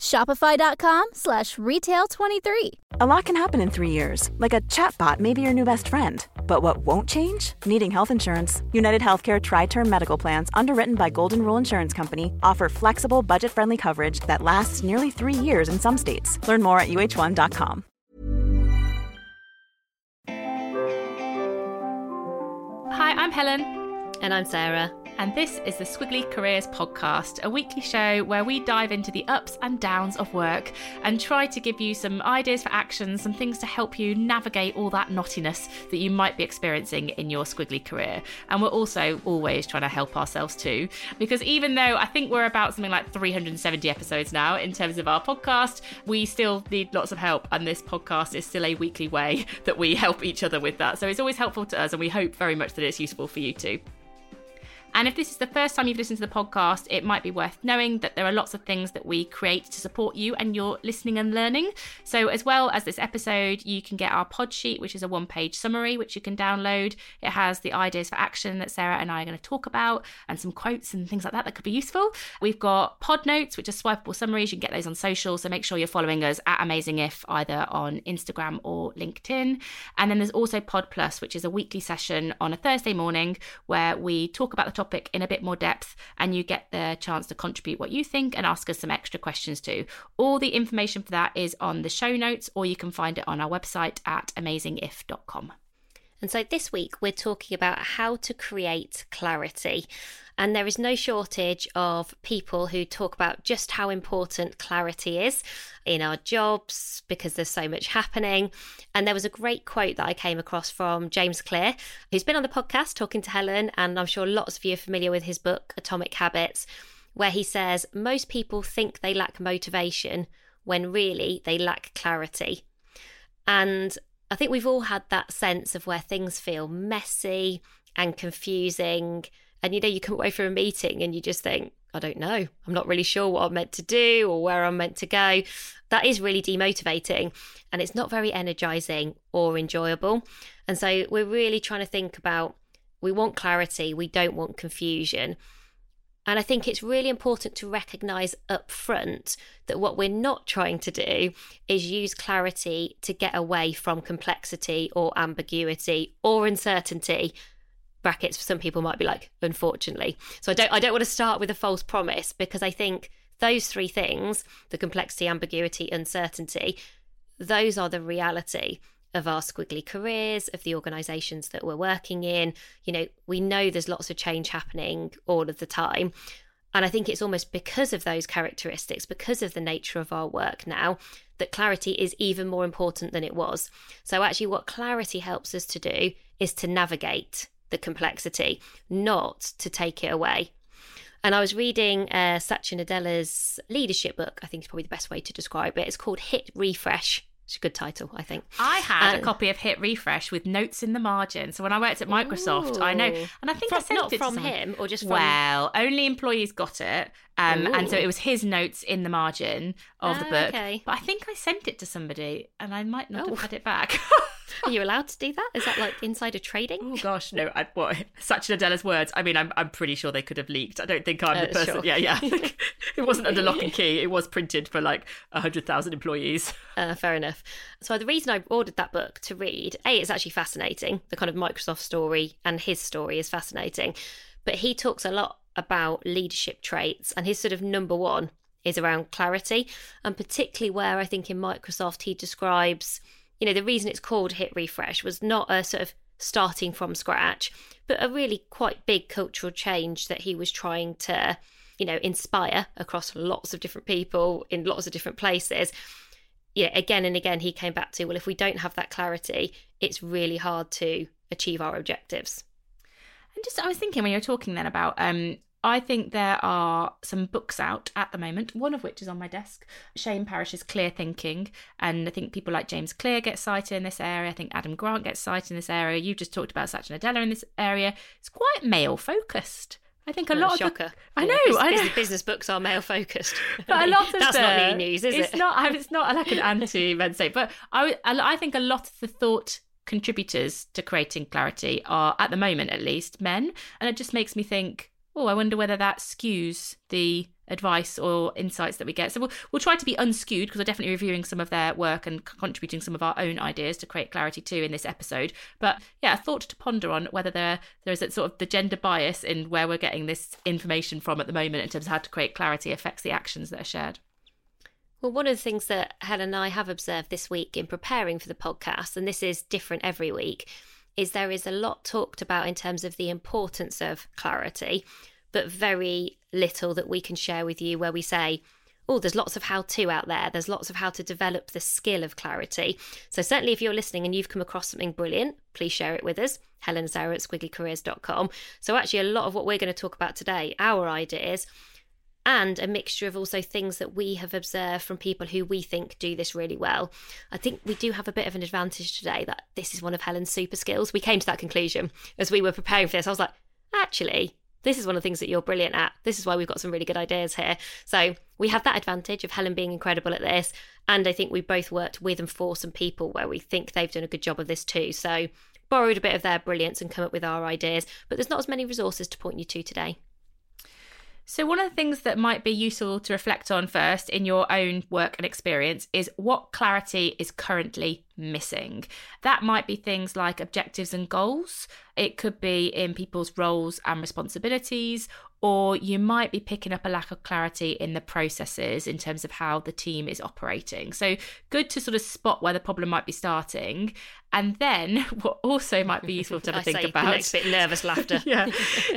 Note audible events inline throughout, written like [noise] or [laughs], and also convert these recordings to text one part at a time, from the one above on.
Shopify.com slash retail23. A lot can happen in three years, like a chatbot may be your new best friend. But what won't change? Needing health insurance. United Healthcare Tri Term Medical Plans, underwritten by Golden Rule Insurance Company, offer flexible, budget friendly coverage that lasts nearly three years in some states. Learn more at uh1.com. Hi, I'm Helen. And I'm Sarah. And this is the Squiggly Careers Podcast, a weekly show where we dive into the ups and downs of work and try to give you some ideas for actions some things to help you navigate all that knottiness that you might be experiencing in your squiggly career. And we're also always trying to help ourselves too, because even though I think we're about something like 370 episodes now in terms of our podcast, we still need lots of help. And this podcast is still a weekly way that we help each other with that. So it's always helpful to us, and we hope very much that it's useful for you too. And if this is the first time you've listened to the podcast, it might be worth knowing that there are lots of things that we create to support you and your listening and learning. So, as well as this episode, you can get our pod sheet, which is a one page summary, which you can download. It has the ideas for action that Sarah and I are going to talk about and some quotes and things like that that could be useful. We've got pod notes, which are swipeable summaries. You can get those on social. So, make sure you're following us at Amazing If either on Instagram or LinkedIn. And then there's also Pod Plus, which is a weekly session on a Thursday morning where we talk about the topic in a bit more depth and you get the chance to contribute what you think and ask us some extra questions too. All the information for that is on the show notes or you can find it on our website at amazingif.com. And so this week we're talking about how to create clarity. And there is no shortage of people who talk about just how important clarity is in our jobs because there's so much happening. And there was a great quote that I came across from James Clear, who's been on the podcast talking to Helen. And I'm sure lots of you are familiar with his book, Atomic Habits, where he says most people think they lack motivation when really they lack clarity. And I think we've all had that sense of where things feel messy and confusing and you know, you come away from a meeting and you just think, I don't know, I'm not really sure what I'm meant to do or where I'm meant to go. That is really demotivating and it's not very energizing or enjoyable. And so we're really trying to think about we want clarity, we don't want confusion. And I think it's really important to recognize up front that what we're not trying to do is use clarity to get away from complexity or ambiguity or uncertainty brackets for some people might be like unfortunately. So i don't i don't want to start with a false promise because i think those three things the complexity ambiguity uncertainty those are the reality of our squiggly careers of the organizations that we're working in. You know we know there's lots of change happening all of the time. And i think it's almost because of those characteristics because of the nature of our work now that clarity is even more important than it was. So actually what clarity helps us to do is to navigate the complexity, not to take it away. And I was reading uh, Satya Nadella's leadership book. I think is probably the best way to describe it. It's called Hit Refresh. It's a good title, I think. I had a copy of Hit Refresh with notes in the margin. So when I worked at Microsoft, Ooh. I know, and I think from, I sent not it from him or just from. Well, only employees got it, um, and so it was his notes in the margin of the book. Okay. But I think I sent it to somebody, and I might not oh. have had it back. [laughs] [laughs] Are you allowed to do that? Is that like insider trading? Oh gosh, no. I, what [laughs] Satya Nadella's words? I mean, I'm I'm pretty sure they could have leaked. I don't think I'm uh, the person. Sure. Yeah, yeah. [laughs] it wasn't under lock and key. It was printed for like a hundred thousand employees. Uh, fair enough. So the reason I ordered that book to read, a, it's actually fascinating. The kind of Microsoft story and his story is fascinating, but he talks a lot about leadership traits, and his sort of number one is around clarity, and particularly where I think in Microsoft he describes you know, the reason it's called Hit Refresh was not a sort of starting from scratch, but a really quite big cultural change that he was trying to, you know, inspire across lots of different people in lots of different places. Yeah, again and again, he came back to, well, if we don't have that clarity, it's really hard to achieve our objectives. And just, I was thinking when you were talking then about um, I think there are some books out at the moment, one of which is on my desk. Shane Parrish's Clear Thinking. And I think people like James Clear get cited in this area. I think Adam Grant gets cited in this area. You've just talked about Satya Nadella in this area. It's quite male focused. I think a lot shocker. of the, I know, business, I know. Business books are male focused, [laughs] but a lot of [laughs] that's the, not new news, is it's it? It's not. It's not like an anti men's state, but I I think a lot of the thought contributors to creating clarity are at the moment at least men, and it just makes me think. Oh, I wonder whether that skews the advice or insights that we get. So we'll, we'll try to be unskewed because we're definitely reviewing some of their work and contributing some of our own ideas to create clarity too in this episode. But yeah, a thought to ponder on whether there there is a sort of the gender bias in where we're getting this information from at the moment in terms of how to create clarity affects the actions that are shared. Well, one of the things that Helen and I have observed this week in preparing for the podcast, and this is different every week, is there is a lot talked about in terms of the importance of clarity but very little that we can share with you where we say, oh, there's lots of how to out there. There's lots of how to develop the skill of clarity. So, certainly, if you're listening and you've come across something brilliant, please share it with us. Helen Sarah at squigglycareers.com. So, actually, a lot of what we're going to talk about today, our ideas, and a mixture of also things that we have observed from people who we think do this really well. I think we do have a bit of an advantage today that this is one of Helen's super skills. We came to that conclusion as we were preparing for this. I was like, actually, this is one of the things that you're brilliant at. This is why we've got some really good ideas here. So we have that advantage of Helen being incredible at this. And I think we both worked with and for some people where we think they've done a good job of this too. So borrowed a bit of their brilliance and come up with our ideas. But there's not as many resources to point you to today. So, one of the things that might be useful to reflect on first in your own work and experience is what clarity is currently missing. That might be things like objectives and goals. It could be in people's roles and responsibilities, or you might be picking up a lack of clarity in the processes in terms of how the team is operating. So, good to sort of spot where the problem might be starting. And then, [laughs] what also might be useful [laughs] to have a think about the next bit nervous laughter. [laughs] yeah,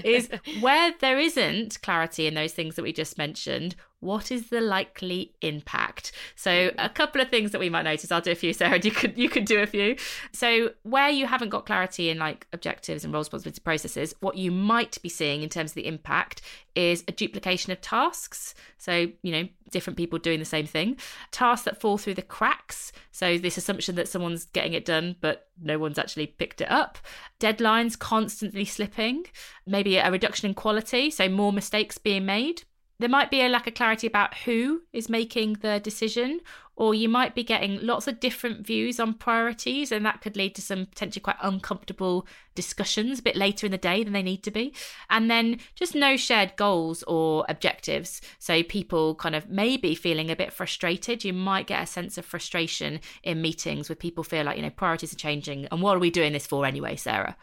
is where there isn't clarity in those things that we just mentioned what is the likely impact? So hmm. a couple of things that we might notice. I'll do a few, [laughs] Sarah. You could you could do a few. So where you haven't got clarity in like objectives and role responsibility processes, what you might be seeing in terms of the impact is a duplication of tasks. So you know different people doing the same thing. Tasks that fall through the cracks. So this assumption that someone's getting it done, but no one's actually picked it up. Deadlines constantly slipping. Maybe a reduction in quality. So more mistakes being made there might be a lack of clarity about who is making the decision, or you might be getting lots of different views on priorities, and that could lead to some potentially quite uncomfortable discussions a bit later in the day than they need to be. And then just no shared goals or objectives. So people kind of maybe feeling a bit frustrated. You might get a sense of frustration in meetings with people feel like, you know, priorities are changing. And what are we doing this for anyway, Sarah?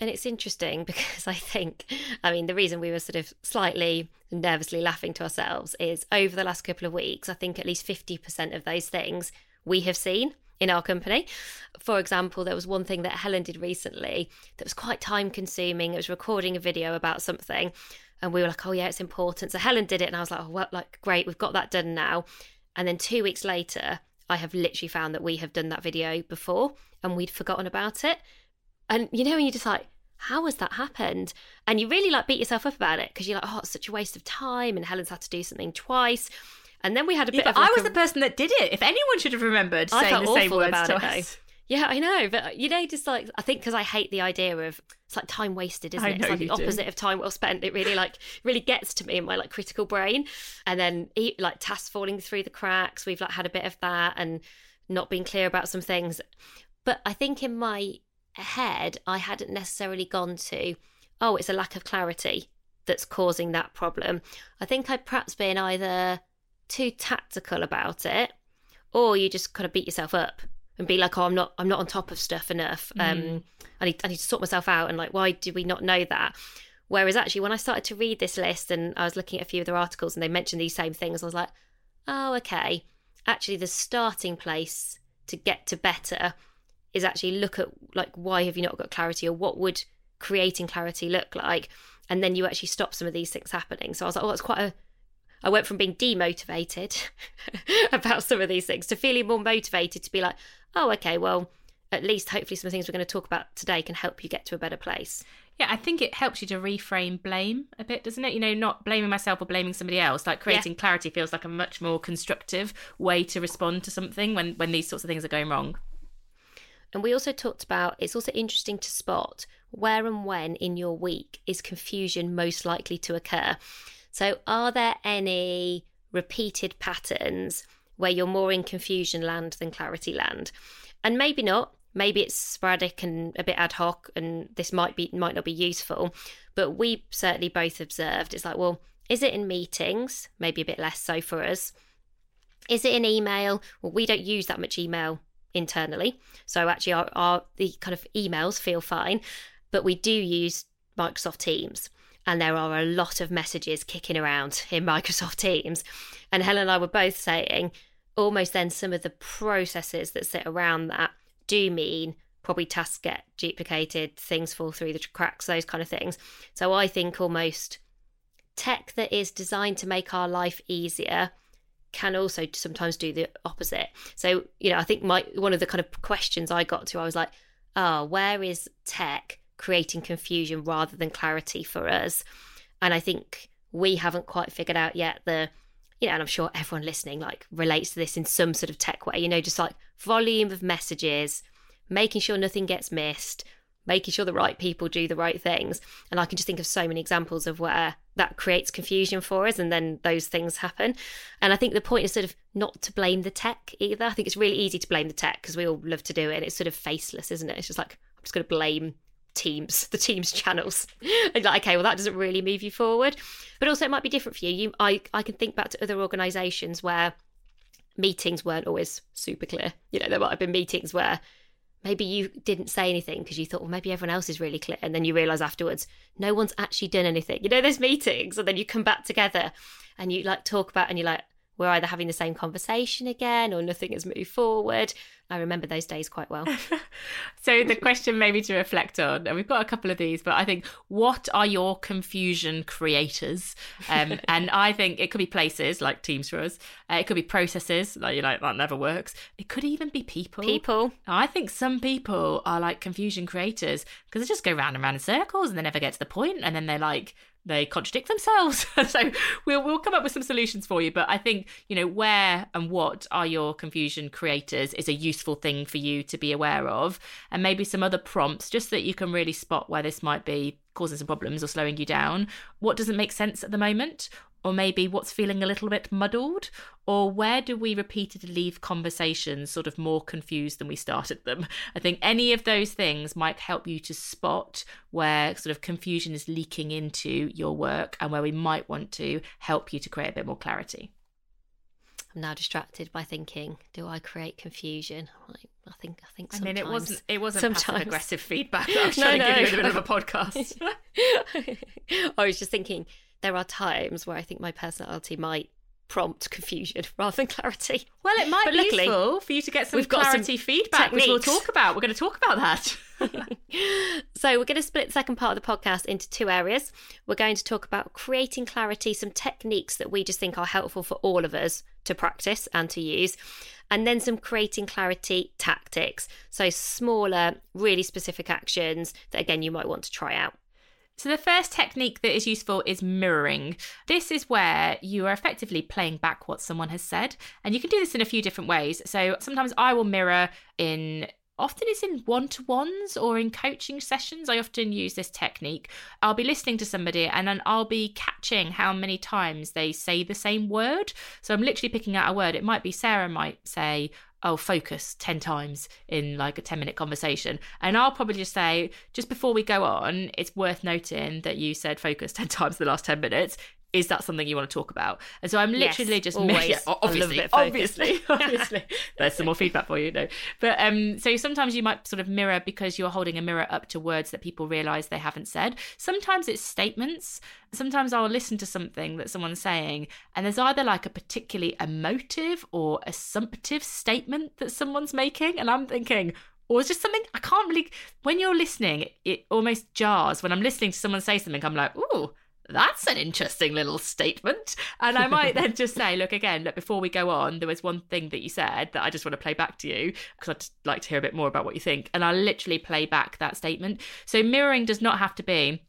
And it's interesting [laughs] because I think, I mean, the reason we were sort of slightly nervously laughing to ourselves is over the last couple of weeks, I think at least 50% of those things we have seen in our company. For example, there was one thing that Helen did recently that was quite time consuming. It was recording a video about something. And we were like, oh, yeah, it's important. So Helen did it. And I was like, oh, well, like, great, we've got that done now. And then two weeks later, I have literally found that we have done that video before and we'd forgotten about it. And you know, when you're just like, how has that happened? And you really like beat yourself up about it because you're like, oh, it's such a waste of time. And Helen's had to do something twice. And then we had a bit yeah, of. Like I was a... the person that did it. If anyone should have remembered I saying the same words about to it, us. Yeah, I know, but you know, just like I think because I hate the idea of it's like time wasted, isn't it? It's like the opposite do. of time well spent. It really like really gets to me in my like critical brain, and then like tasks falling through the cracks. We've like had a bit of that and not being clear about some things, but I think in my ahead, I hadn't necessarily gone to, oh, it's a lack of clarity that's causing that problem. I think I'd perhaps been either too tactical about it, or you just kind of beat yourself up and be like, oh, I'm not, I'm not on top of stuff enough. Mm. Um, I need, I need to sort myself out. And like, why did we not know that? Whereas actually, when I started to read this list and I was looking at a few of their articles and they mentioned these same things, I was like, oh, okay. Actually, the starting place to get to better is actually look at like why have you not got clarity or what would creating clarity look like and then you actually stop some of these things happening so i was like oh that's quite a i went from being demotivated [laughs] about some of these things to feeling more motivated to be like oh okay well at least hopefully some of the things we're going to talk about today can help you get to a better place yeah, I think it helps you to reframe blame a bit, doesn't it? You know, not blaming myself or blaming somebody else. Like creating yeah. clarity feels like a much more constructive way to respond to something when when these sorts of things are going wrong. And we also talked about it's also interesting to spot where and when in your week is confusion most likely to occur? So, are there any repeated patterns where you're more in confusion land than clarity land? And maybe not. Maybe it's sporadic and a bit ad hoc, and this might be might not be useful. But we certainly both observed it's like, well, is it in meetings? Maybe a bit less so for us. Is it in email? Well, we don't use that much email internally. So actually our, our the kind of emails feel fine, but we do use Microsoft Teams and there are a lot of messages kicking around [laughs] in Microsoft Teams. And Helen and I were both saying almost then some of the processes that sit around that do mean probably tasks get duplicated, things fall through the cracks, those kind of things. So I think almost tech that is designed to make our life easier can also sometimes do the opposite. So, you know, I think my one of the kind of questions I got to, I was like, oh, where is tech creating confusion rather than clarity for us? And I think we haven't quite figured out yet the you know, and I'm sure everyone listening like relates to this in some sort of tech way, you know, just like volume of messages, making sure nothing gets missed, making sure the right people do the right things. And I can just think of so many examples of where that creates confusion for us and then those things happen. And I think the point is sort of not to blame the tech either. I think it's really easy to blame the tech because we all love to do it and it's sort of faceless, isn't it? It's just like, I'm just going to blame teams [laughs] the teams channels [laughs] and like okay well that doesn't really move you forward but also it might be different for you you i i can think back to other organizations where meetings weren't always super clear you know there might have been meetings where maybe you didn't say anything because you thought, well, maybe everyone else is really clear. And then you realize afterwards, no one's actually done anything. You know, there's meetings, and then you come back together and you like talk about, and you're like, we're either having the same conversation again or nothing has moved forward. I remember those days quite well. [laughs] so the question maybe to reflect on, and we've got a couple of these, but I think what are your confusion creators? Um, [laughs] and I think it could be places like Teams for us. Uh, it could be processes like you know that never works. It could even be people. People. I think some people are like confusion creators because they just go round and round in circles and they never get to the point, and then they're like they contradict themselves. [laughs] so we'll we'll come up with some solutions for you. But I think you know where and what are your confusion creators is a useful thing for you to be aware of, and maybe some other prompts just that you can really spot where this might be causing some problems or slowing you down. What doesn't make sense at the moment, or maybe what's feeling a little bit muddled? Or where do we repeatedly leave conversations sort of more confused than we started them? I think any of those things might help you to spot where sort of confusion is leaking into your work and where we might want to help you to create a bit more clarity. I'm now distracted by thinking, do I create confusion? Like, I think, I think. I mean, it wasn't. It wasn't sometimes. aggressive [laughs] feedback. I was trying no, to give you the middle of a [laughs] podcast. I was just thinking, there are times where I think my personality might prompt confusion [laughs] rather than clarity. Well, it might but be luckily, useful for you to get some clarity got some feedback, techniques. which we'll talk about. We're going to talk about that. [laughs] [laughs] so, we're going to split the second part of the podcast into two areas. We're going to talk about creating clarity, some techniques that we just think are helpful for all of us to practice and to use, and then some creating clarity tactics. So, smaller, really specific actions that, again, you might want to try out. So, the first technique that is useful is mirroring. This is where you are effectively playing back what someone has said. And you can do this in a few different ways. So, sometimes I will mirror in often it's in one to ones or in coaching sessions. I often use this technique. I'll be listening to somebody and then I'll be catching how many times they say the same word. So I'm literally picking out a word. It might be Sarah might say, oh focus 10 times in like a 10 minute conversation. And i'll probably just say just before we go on it's worth noting that you said focus 10 [laughs] times in the last 10 minutes is that something you want to talk about? And so I'm literally yes, just always. Yeah, obviously, obviously, [laughs] obviously. There's some more feedback for you, no. But um, so sometimes you might sort of mirror because you're holding a mirror up to words that people realise they haven't said. Sometimes it's statements. Sometimes I'll listen to something that someone's saying, and there's either like a particularly emotive or assumptive statement that someone's making, and I'm thinking, or it's just something I can't really. When you're listening, it almost jars. When I'm listening to someone say something, I'm like, "Ooh, that's an interesting little statement. And I might then just say, look, again, look, before we go on, there was one thing that you said that I just want to play back to you because I'd like to hear a bit more about what you think. And I'll literally play back that statement. So mirroring does not have to be,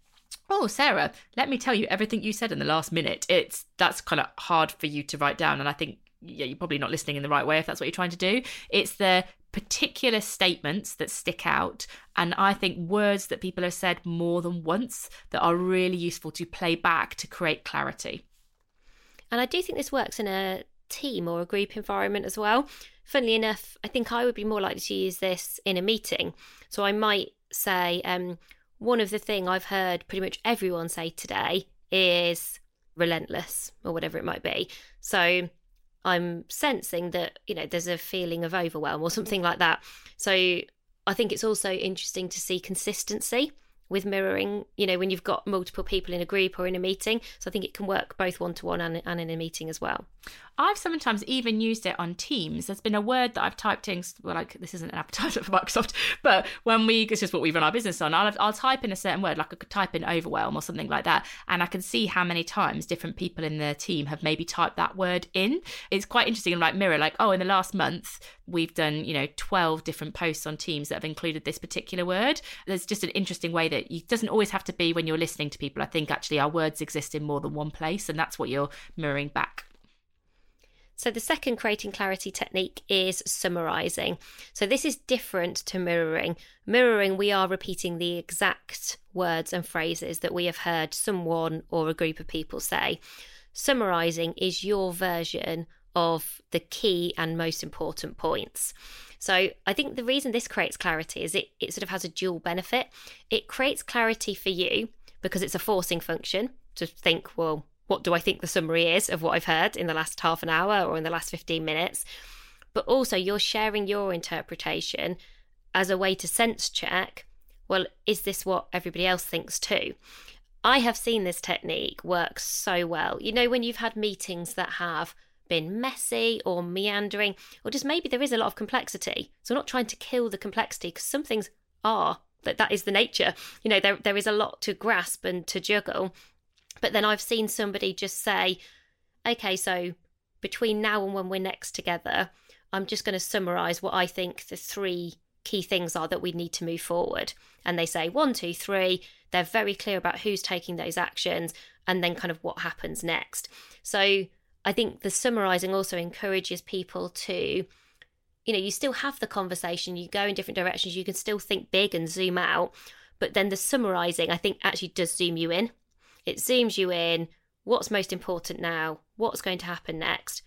oh sarah let me tell you everything you said in the last minute it's that's kind of hard for you to write down and i think yeah you're probably not listening in the right way if that's what you're trying to do it's the particular statements that stick out and I think words that people have said more than once that are really useful to play back to create clarity. And I do think this works in a team or a group environment as well. Funnily enough, I think I would be more likely to use this in a meeting. So I might say, um, one of the thing I've heard pretty much everyone say today is relentless or whatever it might be. So I'm sensing that, you know, there's a feeling of overwhelm or something like that. So I think it's also interesting to see consistency with mirroring, you know, when you've got multiple people in a group or in a meeting. So I think it can work both one to one and in a meeting as well. I've sometimes even used it on Teams. There's been a word that I've typed in. Well, like this isn't an advertisement for Microsoft, [laughs] but when we, it's just what we run our business on. I'll, I'll type in a certain word, like I could type in overwhelm or something like that, and I can see how many times different people in the team have maybe typed that word in. It's quite interesting, And like mirror, like oh, in the last month we've done you know 12 different posts on Teams that have included this particular word. There's just an interesting way that it doesn't always have to be when you're listening to people. I think actually our words exist in more than one place, and that's what you're mirroring back. So, the second creating clarity technique is summarizing. So, this is different to mirroring. Mirroring, we are repeating the exact words and phrases that we have heard someone or a group of people say. Summarizing is your version of the key and most important points. So, I think the reason this creates clarity is it, it sort of has a dual benefit. It creates clarity for you because it's a forcing function to think, well, what do I think the summary is of what I've heard in the last half an hour or in the last 15 minutes. But also, you're sharing your interpretation as a way to sense check well, is this what everybody else thinks too? I have seen this technique work so well. You know, when you've had meetings that have been messy or meandering, or just maybe there is a lot of complexity. So, I'm not trying to kill the complexity because some things are that that is the nature. You know, there there is a lot to grasp and to juggle. But then I've seen somebody just say, okay, so between now and when we're next together, I'm just going to summarize what I think the three key things are that we need to move forward. And they say one, two, three. They're very clear about who's taking those actions and then kind of what happens next. So I think the summarizing also encourages people to, you know, you still have the conversation, you go in different directions, you can still think big and zoom out. But then the summarizing, I think, actually does zoom you in it zooms you in what's most important now, what's going to happen next,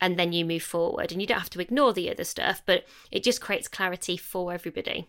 and then you move forward. And you don't have to ignore the other stuff, but it just creates clarity for everybody.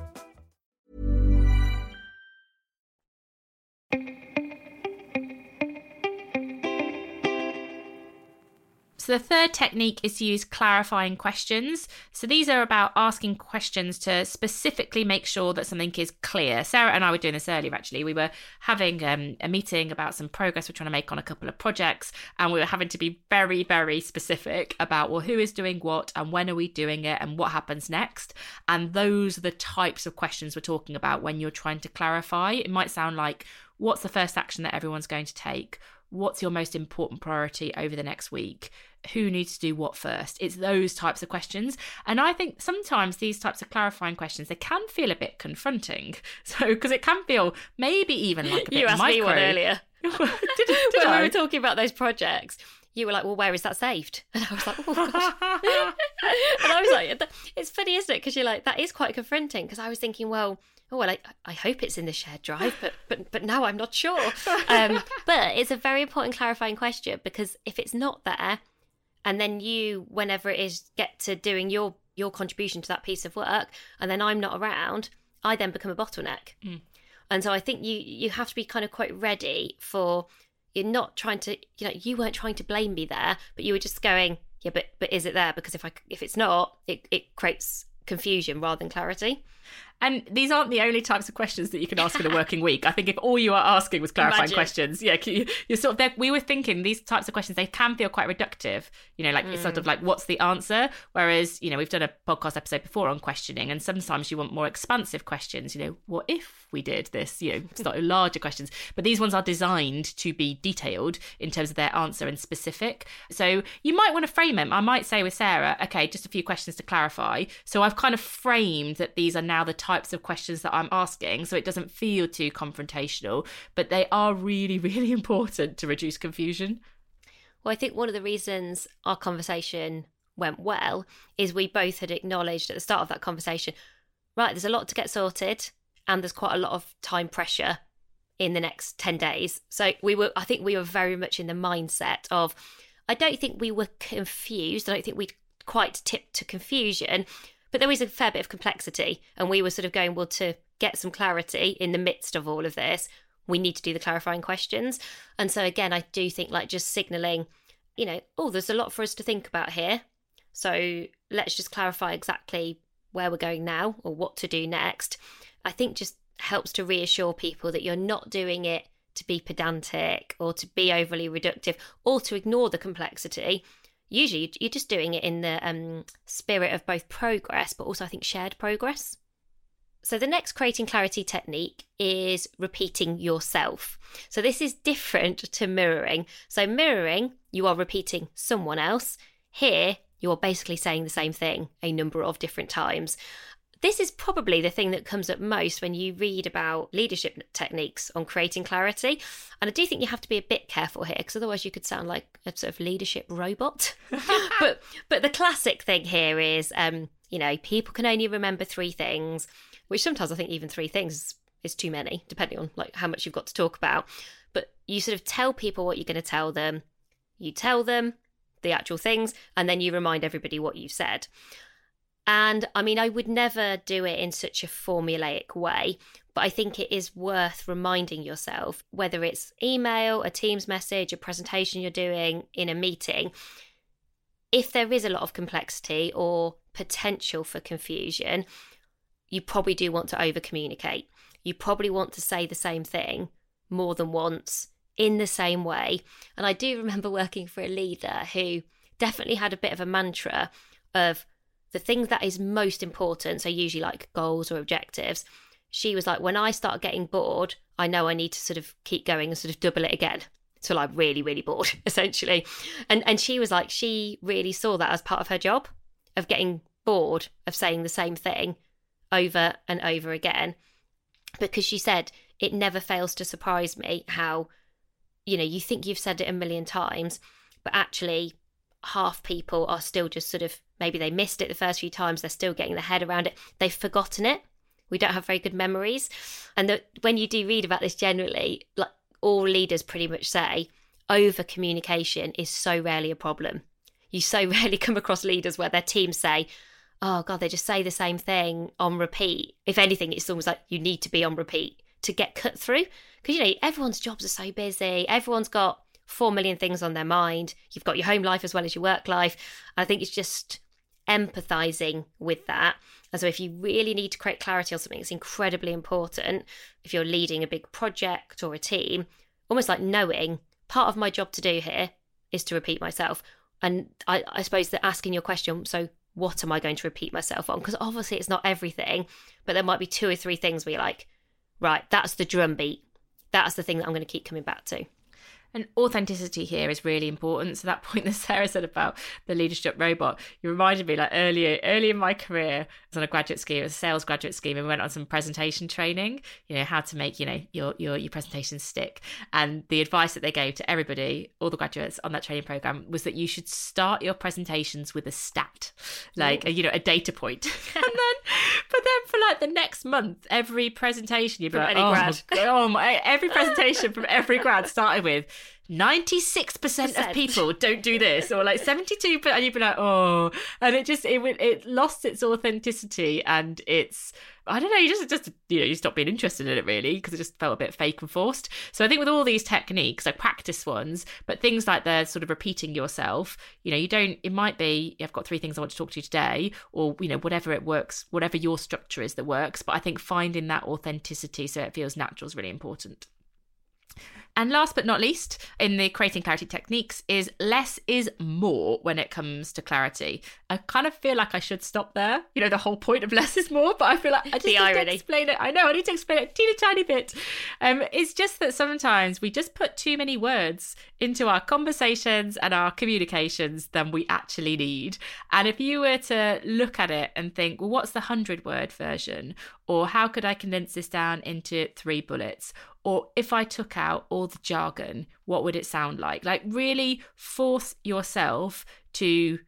So, the third technique is to use clarifying questions. So, these are about asking questions to specifically make sure that something is clear. Sarah and I were doing this earlier, actually. We were having um, a meeting about some progress we're trying to make on a couple of projects, and we were having to be very, very specific about, well, who is doing what and when are we doing it and what happens next. And those are the types of questions we're talking about when you're trying to clarify. It might sound like, what's the first action that everyone's going to take? What's your most important priority over the next week? Who needs to do what first? It's those types of questions. And I think sometimes these types of clarifying questions, they can feel a bit confronting. [laughs] So, because it can feel maybe even like a bit You asked micro. me one earlier. [laughs] did, did [laughs] when I? we were talking about those projects, you were like, "Well, where is that saved?" And I was like, "Oh gosh," and I was like, "It's funny, isn't it?" Because you're like, that is quite confronting. Because I was thinking, well, oh well, I, I hope it's in the shared drive, but but but now I'm not sure. [laughs] Um, but it's a very important clarifying question because if it's not there, and then you, whenever it is, get to doing your your contribution to that piece of work, and then I'm not around, I then become a bottleneck. And so I think you you have to be kind of quite ready for you're not trying to you know you weren't trying to blame me there, but you were just going yeah, but but is it there? Because if I if it's not, it it creates confusion rather than clarity. And these aren't the only types of questions that you can ask in a [laughs] working week. I think if all you are asking was clarifying Imagine. questions, yeah, you- you're sort of there. We were thinking these types of questions they can feel quite reductive. You know, like it's sort of hmm. like what's the answer? Whereas you know we've done a podcast episode before on questioning, and sometimes you want more expansive questions. You know, what if we did this? You know, [laughs] slightly larger questions. But these ones are designed to be detailed in terms of their answer and specific. So you might want to frame them. I might say with Sarah, okay, just a few questions to clarify. So I've kind of framed that these are now the types of questions that I'm asking, so it doesn't feel too confrontational, but they are really, [laughs] really important to reduce confusion. Well, I think one of the reasons our conversation went well is we both had acknowledged at the start of that conversation, right, there's a lot to get sorted and there's quite a lot of time pressure in the next 10 days. So we were I think we were very much in the mindset of I don't think we were confused. I don't think we'd quite tipped to confusion, but there was a fair bit of complexity and we were sort of going well to get some clarity in the midst of all of this we need to do the clarifying questions. And so again, I do think like just signaling, you know, oh, there's a lot for us to think about here. So let's just clarify exactly where we're going now or what to do next. I think just helps to reassure people that you're not doing it to be pedantic or to be overly reductive or to ignore the complexity. Usually, you're just doing it in the um, spirit of both progress, but also I think shared progress. So, the next creating clarity technique is repeating yourself. So, this is different to mirroring. So, mirroring, you are repeating someone else. Here, you are basically saying the same thing a number of different times. This is probably the thing that comes up most when you read about leadership techniques on creating clarity. And I do think you have to be a bit careful here because otherwise you could sound like a sort of leadership robot. [laughs] [laughs] but but the classic thing here is um, you know, people can only remember three things, which sometimes I think even three things is too many, depending on like how much you've got to talk about. But you sort of tell people what you're going to tell them. You tell them the actual things, and then you remind everybody what you've said. And I mean, I would never do it in such a formulaic way, but I think it is worth reminding yourself, whether it's email, a Teams message, a presentation you're doing in a meeting, if there is a lot of complexity or potential for confusion, you probably do want to over communicate. You probably want to say the same thing more than once in the same way. And I do remember [laughs] working for a leader who definitely had a bit of a mantra of the thing that is most important, so usually like goals or objectives. She was like, when I start getting bored, I know I need to sort of keep going and sort of double it again till I'm really, really bored, [laughs] essentially. And and she was like, she really saw that as part of her job of getting bored of saying the same thing over and over again. Because she said it never fails to surprise me how, you know, you think you've said it a million times, but actually half people are still just sort of maybe they missed it the first few times, they're still getting their head around it, they've forgotten it. We don't have very good memories. And when you do read about this generally, like all leaders pretty much say, over communication is so rarely a problem. You so [laughs] rarely come across leaders where their teams say, oh God, they just say the same thing on repeat. If anything, it's almost like you need to be on repeat to get cut through. Because, you know, everyone's jobs are so busy, everyone's got 4 million things on their mind. You've got your home life as well as your work life. I think it's just empathizing with that. And so, if you really need to create clarity on something it's incredibly important, if you're leading a big project or a team, almost like knowing part of my job to do here is to repeat myself. And I, I suppose that asking your question, so what am I going to repeat myself on? Because obviously it's not everything, but there might be two or three things where you're like, right, that's the drum beat. That's the thing that I'm going to keep coming back to. And authenticity here is really important. So that [laughs] point that Sarah said about the leadership robot, you reminded me like earlier, early in my career, I was on a graduate scheme, a sales graduate scheme, and we went on some presentation training. You know how to make you know your your your presentation stick. And the advice that they gave to everybody, all the graduates on that training program, was that you should start your presentations with a stat, like a, you know a data point. point, [laughs] and then but then for like the next month, every presentation you'd be From like, any oh, grad. my- oh my, every presentation from every grad started with 96% of people don't do this or like 72 but and you'd be like oh. And it just it it lost its authenticity and it's I don't know you just just you know you stop being interested in it really because it just felt a bit fake and forced. So I think with all these techniques like practice ones but things like the sort of repeating yourself you know you don't it might be I've got three things I want to talk to you today or you know whatever it works whatever your structure is that works but I think finding that authenticity so it feels natural is really important and last but not least, in the creating clarity techniques, is less is more when it comes to clarity. I kind of feel like I should stop there. You know, the whole point of [laughs] less is more, but I feel like I just The need to explain it. I know I need to explain it a teeny tiny bit. Um, it's just that sometimes we just put too many words into our conversations and our communications than we actually need. And if you were to look at it and think, well, what's the hundred word version? Or how could I condense this down into three bullets? Or if I took out all the jargon, what would it sound like? Like, really force yourself to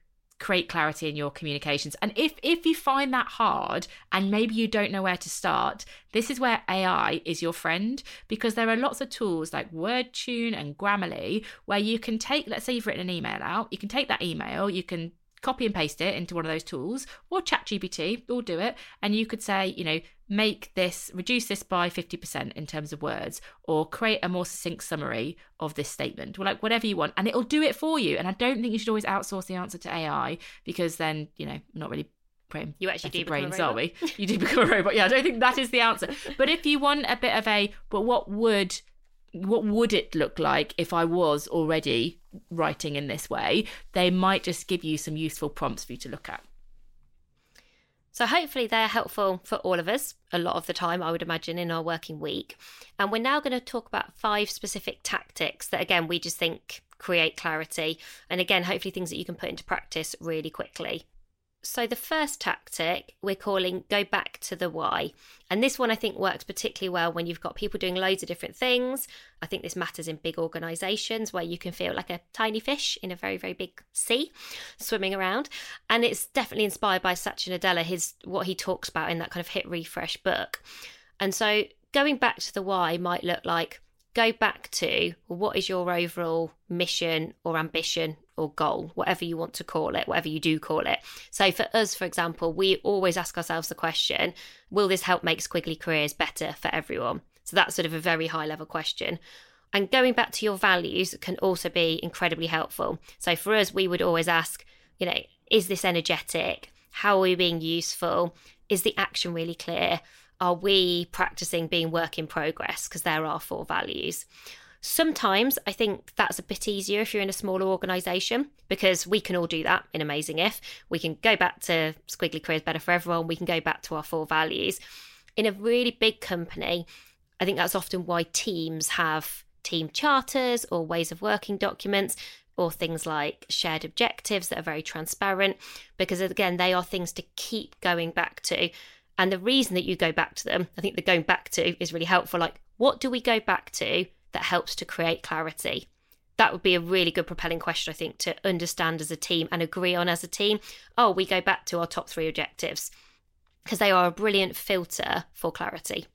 create clarity in your communications. And if if you find that hard and maybe you don't know where to start, this is where AI is your friend because there are lots of tools like WordTune and Grammarly where you can take let's say you've written an email out, you can take that email, you can copy and paste it into one of those tools or ChatGPT, all do it. And you could say, you know, make this reduce this by 50% in terms of words or create a more succinct summary of this statement or like whatever you want. And it'll do it for you. And i don't think you should always outsource the answer to ai because then you know not really You actually do brains are we? You do become a robot. Yeah i don't think that is the answer. [laughs] But if you want a bit of a but what would what would it look like if I was already writing in this way? They might just give you some useful prompts for you to look at. So hopefully they're helpful for all of us a lot of the time, I would imagine, in our working week. And we're now going to talk about five specific tactics that, again, we just think create clarity. And again, hopefully things that you can put into practice really quickly. So the first tactic we're calling go back to the why. And this one I think works particularly well when you've got people doing loads of different things. I think this matters in big organizations where you can feel like a tiny fish in a very very big sea swimming around. And it's definitely inspired by Satya Nadella, his what he talks about in that kind of hit refresh book. And so going back to the why might look like go back to what is your overall mission or ambition or goal, whatever you want to call it, whatever you do call it. So for us, for example, we always ask ourselves the question will this help make squiggly careers better for everyone? So that's sort of a very high level question. And going back to your values can also be incredibly helpful. So for us, we would always ask, you know, is this energetic? How are we being useful? Is the action really clear? Are we practicing being work in progress? Because there are four values. Sometimes I think that's a bit easier if you're in a smaller organisation because we can all do that in Amazing If. We can go back to Squiggly Careers Better for Everyone, we can go back to our four values. In a really big company, I think that's often why teams have team charters or ways of working documents or things like shared objectives that are very transparent because again they are things to keep going back to and the reason that you go back to them i think the going back to is really helpful like what do we go back to that helps to create clarity that would be a really good propelling question i think to understand as a team and agree on as a team oh we go back to our top 3 objectives because they are a brilliant filter for clarity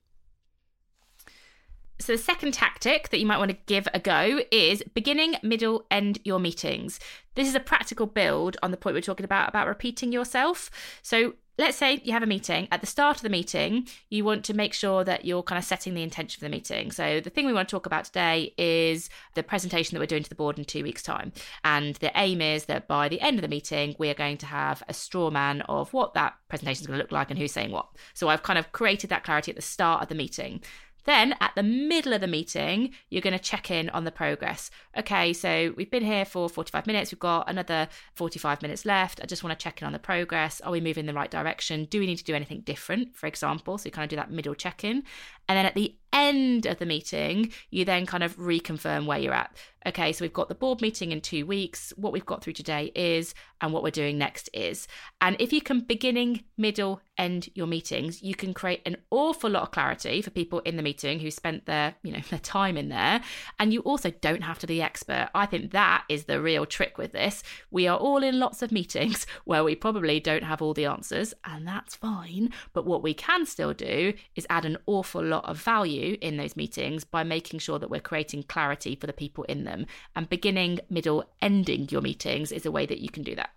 So, the second tactic that you might want to give a go is beginning, middle, end your meetings. This is a practical build on the point we're talking about about repeating yourself. So, let's say you have a meeting. At the start of the meeting, you want to make sure that you're kind of setting the intention for the meeting. So, the thing we want to talk about today is the presentation that we're doing to the board in two weeks' time. And the aim is that by the end of the meeting, we are going to have a straw man of what that presentation is going to look like and who's saying what. So, I've kind of created that clarity at the start of the meeting. Then at the middle of the meeting, you're going to check in on the progress. Okay, so we've been here for 45 minutes. We've got another 45 minutes left. I just want to check in on the progress. Are we moving in the right direction? Do we need to do anything different, for example? So you kind of do that middle check in. And then at the end of the meeting, you then kind of reconfirm where you're at. Okay, so we've got the board meeting in two weeks. What we've got through today is, and what we're doing next is. And if you can beginning, middle, end your meetings, you can create an awful lot of clarity for people in the meeting who spent their, you know, [laughs] their time in there. And you also don't have to be expert. I think that is the real trick with this. We are all in lots of meetings [laughs] where we probably don't have all the answers, and that's fine. But what we can still do is add an awful lot of value in those meetings by making sure that we're creating clarity for the people in them. And beginning, middle, ending your meetings is a way that you can do that.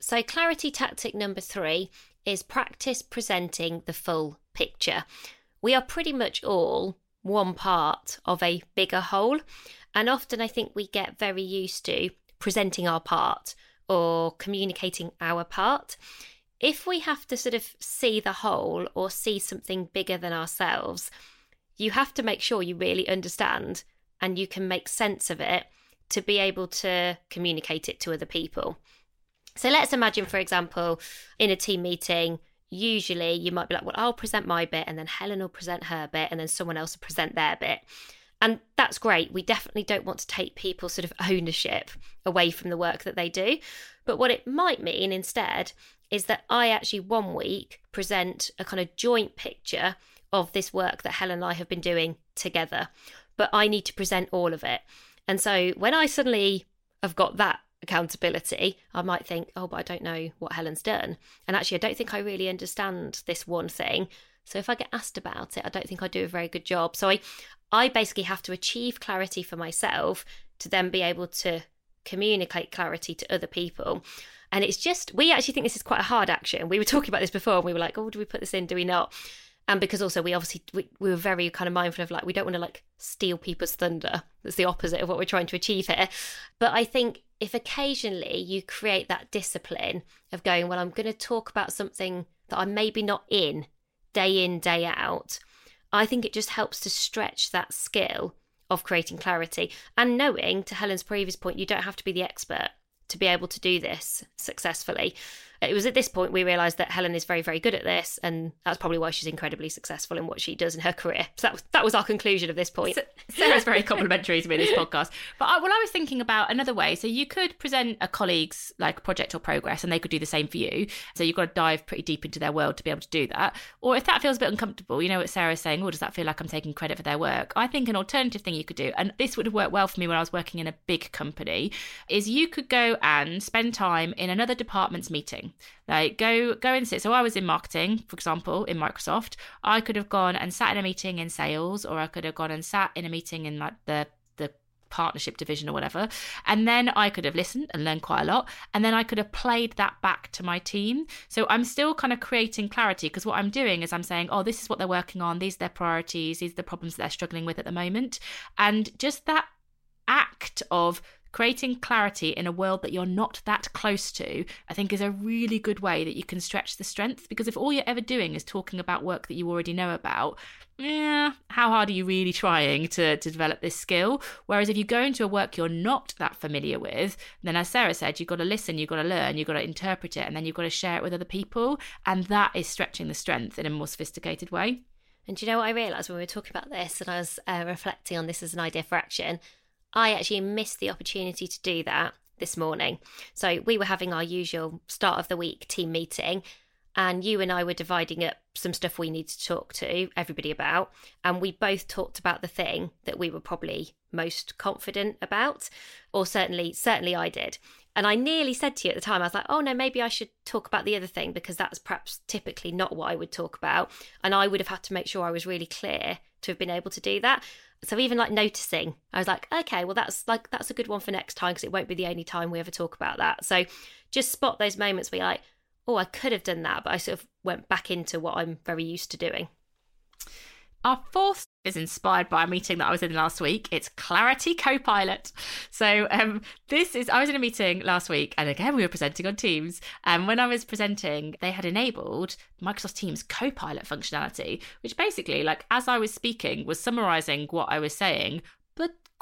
So, clarity tactic number three is practice presenting the full picture. We are pretty much all one part of a bigger whole. And often I think we get very used to presenting our part or communicating our part. If we have to sort of see the whole or see something bigger than ourselves, you have to make sure you really understand and you can make sense of it to be able to communicate it to other people. So let's imagine, for example, in a team meeting, usually you might be like, well, I'll present my bit, and then Helen will present her bit, and then someone else will present their bit. And that's great. We definitely don't want to take people sort of ownership away from the work that they do. But what it might mean instead is that I actually one week present a kind of joint picture of this work that Helen and I have been doing together. But I need to present all of it. And so when I suddenly have got that accountability, I might think, oh, but I don't know what Helen's done. And actually, I don't think I really understand this one thing. So if I get asked about it, I don't think I do a very good job. So I, I basically have to achieve clarity for myself to then be able to communicate clarity to other people. And it's just, we actually think this is quite a hard action. We were talking about this before and we were like, oh, do we put this in? Do we not? And because also we obviously we, we were very kind of mindful of like we don't want to like steal people's thunder. That's the opposite of what we're trying to achieve here. But i think if occasionally you create that discipline of going well i'm going to talk about something that i'm maybe not in day in day out i think it just helps to stretch that skill of creating clarity and knowing to helen's previous point you don't have to be the expert to be able to do this successfully it was at this point we realised that Helen is very, very good at this, and that's probably why she's incredibly successful in what she does in her career. So that was, that was our conclusion of this point. Sarah's very complimentary to me in this podcast. But I, well, I was thinking about another way. So you could present a colleague's like project or progress, and they could do the same for you. So you've got to dive pretty deep into their world to be able to do that. Or if that feels a bit uncomfortable, you know what Sarah's saying, oh, does that feel like I'm taking credit for their work? I think an alternative thing you could do, and this would have worked well for me when I was working in a big company, is you could go and spend time in another department's meeting. Like go go and sit. So I was in marketing, for example, in Microsoft. I could have gone and sat in a meeting in sales, or I could have gone and sat in a meeting in like the the partnership division or whatever. And then I could have listened and learned quite a lot. And then I could have played that back to my team. So I'm still kind of creating clarity because what I'm doing is I'm saying, oh, this is what they're working on. These are their priorities. These are the problems that they're struggling with at the moment. And just that act of creating clarity in a world that you're not that close to, I think is a really good way that you can stretch the strength. Because if all you're ever doing is talking about work that you already know about, yeah, how hard are you really trying to, to develop this skill? Whereas if you go into a work you're not that familiar with, then as Sarah said, you've got to listen, you've got to learn, you've got to interpret it, and then you've got to share it with other people. And that is stretching the strength in a more sophisticated way. And do you know what I realised when we were talking about this and I was uh, reflecting on this as an idea for action? I actually missed the opportunity to do that this morning. So we were having our usual start of the week team meeting, and you and I were dividing up some stuff we need to talk to everybody about. And we both talked about the thing that we were probably most confident about, or certainly, certainly I did. And I nearly said to you at the time, I was like, oh no, maybe I should talk about the other thing because that's perhaps typically not what I would talk about. And I would have had to make sure I was really clear to have been able to do that so even like noticing i was like okay well that's like that's a good one for next time because it won't be the only time we ever talk about that so just spot those moments where you're like oh, I could have done that, but I sort of went back into what I'm very used to doing. Our fourth is inspired by a meeting that I was in last week. It's Clarity Copilot. So um, this is I was in a meeting last week, and again we were presenting on Teams. And when I was presenting, they had enabled Microsoft Teams Copilot functionality, which basically, like as I was speaking, was summarizing what I was saying,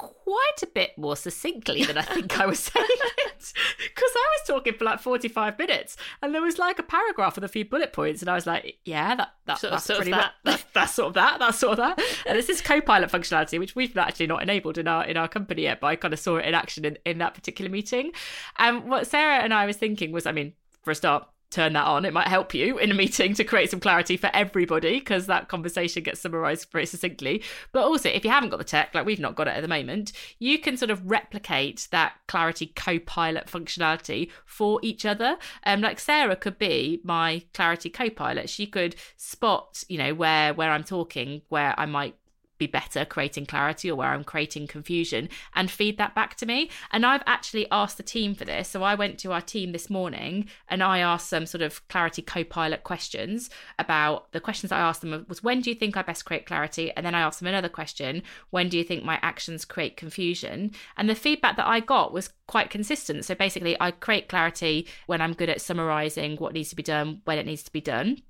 quite a bit more succinctly than I think I [laughs] was saying it. Because I was talking for like 45 minutes and there was like a paragraph with a few bullet points. And I was like, yeah, that, that sort that's sort of pretty that. much, that's, [laughs] that's sort of that, that's sort of that. And this is Copilot functionality, which we've actually not enabled in our in our company yet, but I kind of saw it in action in, in that particular meeting. And what Sarah and I was thinking was, I mean, for a start, turn that on. It might help you in a meeting to create some clarity for everybody because that conversation gets summarized pretty succinctly. But also, if you haven't got the tech, like we've not got it at the moment, you can sort of replicate that clarity co-pilot functionality for each other. Um, like Sarah could be my clarity co-pilot. She could spot, you know, where where I'm talking, where I might be better creating clarity or where I'm creating confusion and feed that back to me. And I've actually asked the team for this. So I went to our team this morning and I asked some sort of clarity co pilot questions about the questions I asked them was when do you think I best create clarity? And then I asked them another question when do you think my actions create confusion? And the feedback that I got was quite consistent. So basically, I create clarity when I'm good at summarizing what needs to be done, when it needs to be done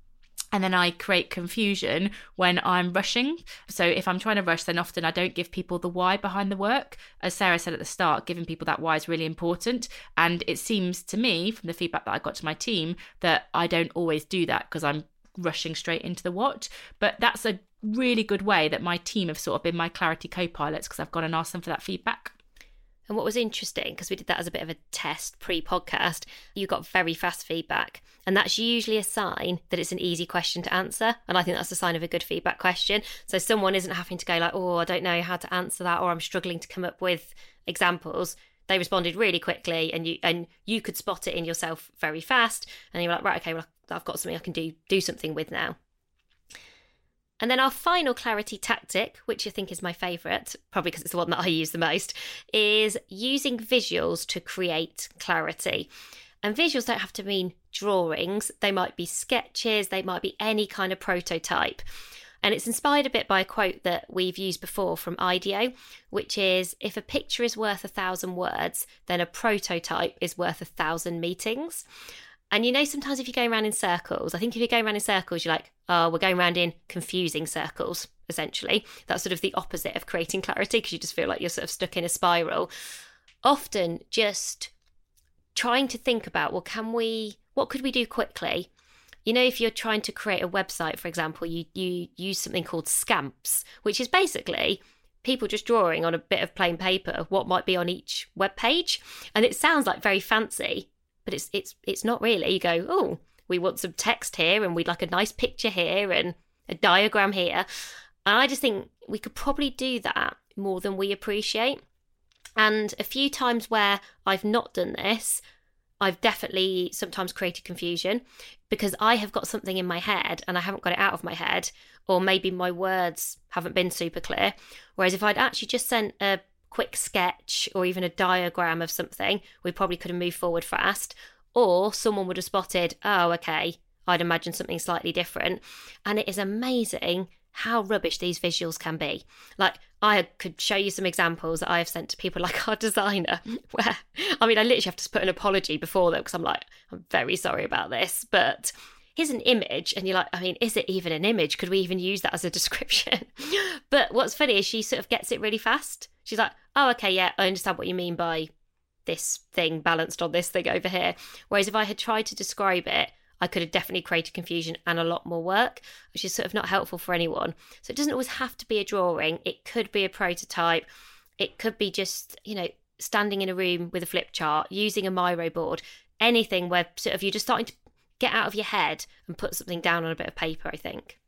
and then I create confusion when I'm rushing. So if I'm trying to rush, then often I don't give people the why behind the work. As Sarah said at the start, giving people that why is really important. And it seems to me, from the feedback that I got to my team, that I don't always do that because I'm rushing straight into the what. But that's a really good way that my team have sort of been my clarity co-pilots because I've gone and asked them for that feedback. And what was interesting, because we did that as a bit of a test pre podcast, you got very fast feedback. And that's usually a sign that it's an easy question to answer. And I think that's a sign of a good feedback question. So someone isn't having to go like, oh, I don't know how to answer that, or I'm struggling to come up with examples. They responded really quickly and you and you could spot it in yourself very fast. And you were like, right, okay, well, I've got something I can do do something with now. And then our final clarity tactic, which I think is my favourite, probably because it's the one that I use the most, is using visuals to create clarity. And visuals don't have to mean drawings, they might be sketches, they might be any kind of prototype. And it's inspired a bit by a quote that we've used before from IDEO, which is if a picture is worth a thousand words, then a prototype is worth a thousand meetings. And you know, sometimes if you're going around in circles, I think if you're going around in circles, you're like, oh, we're going around in confusing circles, essentially. That's sort of the opposite of creating clarity because you just feel like you're sort of stuck in a spiral. Often just trying to think about, well, can we, what could we do quickly? You know, if you're trying to create a website, for example, you, you use something called scamps, which is basically people just drawing on a bit of plain paper what might be on each web page. And it sounds like very fancy, but it's it's it's not really. You go, oh, we want some text here, and we'd like a nice picture here, and a diagram here. And I just think we could probably do that more than we appreciate. And a few times where I've not done this, I've definitely sometimes created confusion because I have got something in my head and I haven't got it out of my head, or maybe my words haven't been super clear. Whereas if I'd actually just sent a quick sketch or even a diagram of something, we probably could have moved forward fast. Or someone would have spotted, oh, okay, I'd imagine something slightly different. And it is amazing how rubbish these visuals can be. Like, I could show you some examples that I have sent to people [laughs] like our designer, where, I mean, I literally have to put an apology before them because I'm like, I'm very sorry about this. But here's an image, and you're like, I mean, is it even an image? Could we even use that as a [laughs] description? but what's funny is she sort of gets it really fast. She's like, oh, okay, yeah, I understand what you mean by this thing balanced on this thing over here. Whereas if I had tried to describe it, I could have definitely created confusion and a lot more work, which is sort of not helpful for anyone. So it doesn't always have to be a drawing, it could be a prototype, it could be just, you know, standing in a room with a flip chart, using a Miro board, anything where sort of you're just starting to get out of your head and put something down on a bit of paper, I think.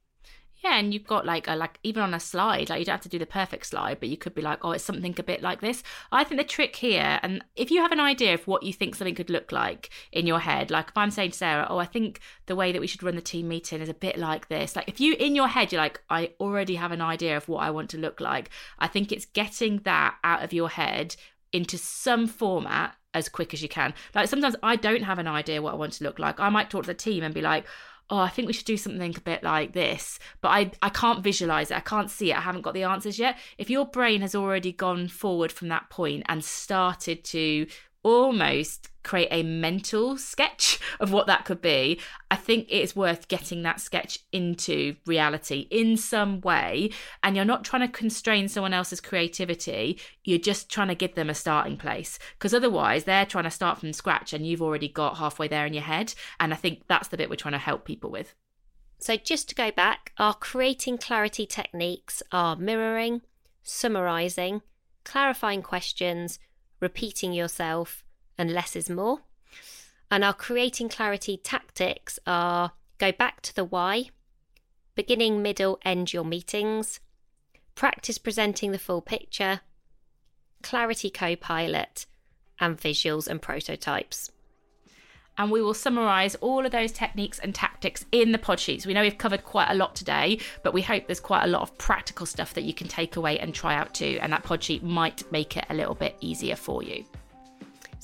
Yeah, and you've got like a like even on a slide, like you don't have to do the perfect slide, but you could be like, oh, it's something a bit like this. I think the trick here, and if you have an idea of what you think something could look like in your head, like if I'm saying to Sarah, oh, I think the way that we should run the team meeting is a bit like this. Like if you in your head, you're like, I already have an idea of what I want to look like. I think it's getting that out of your head into some format as quick as you can. Like sometimes I don't have an idea what I want to look like. I might talk to the team and be like, oh, I think we should do something a bit like this, but I, I can't visualize it. I can't see it. I haven't got the answers yet. If your brain has already gone forward from that point and started to almost create a mental sketch [laughs] of what that could be, I think it's worth getting that sketch into reality in some way. And you're not trying to constrain someone else's creativity, you're just trying to give them a starting place. Because otherwise, they're trying to start from scratch and you've already got halfway there in your head. And I think that's the bit we're trying to help people with. So, just to go back, our creating clarity techniques are mirroring, summarising, clarifying questions, repeating yourself, and less is more. And our creating clarity tactics are go back to the why, beginning, middle, end your meetings, practice presenting the full picture, clarity co pilot, and visuals and prototypes and we will summarize all of those techniques and tactics in the pod sheets. We know we've covered quite a lot today, but we hope there's quite a lot of practical stuff that you can take away and try out too, and that pod sheet might make it a little bit easier for you.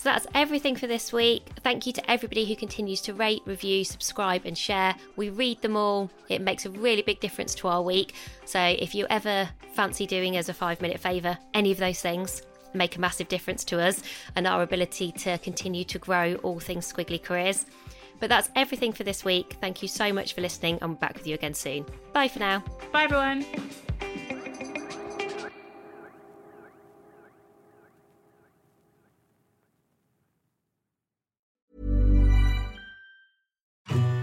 So that's everything for this week. Thank you to everybody who continues to rate, review, subscribe, and share. We read them all. It makes a really big difference to our week. So if you ever fancy doing us a five minute favour any of those things, make a massive difference to us and our ability to continue to grow all things squiggly careers. But that's everything for this week. Thank you so much for listening, and we'll back with you again soon. Bye for now. Bye, everyone.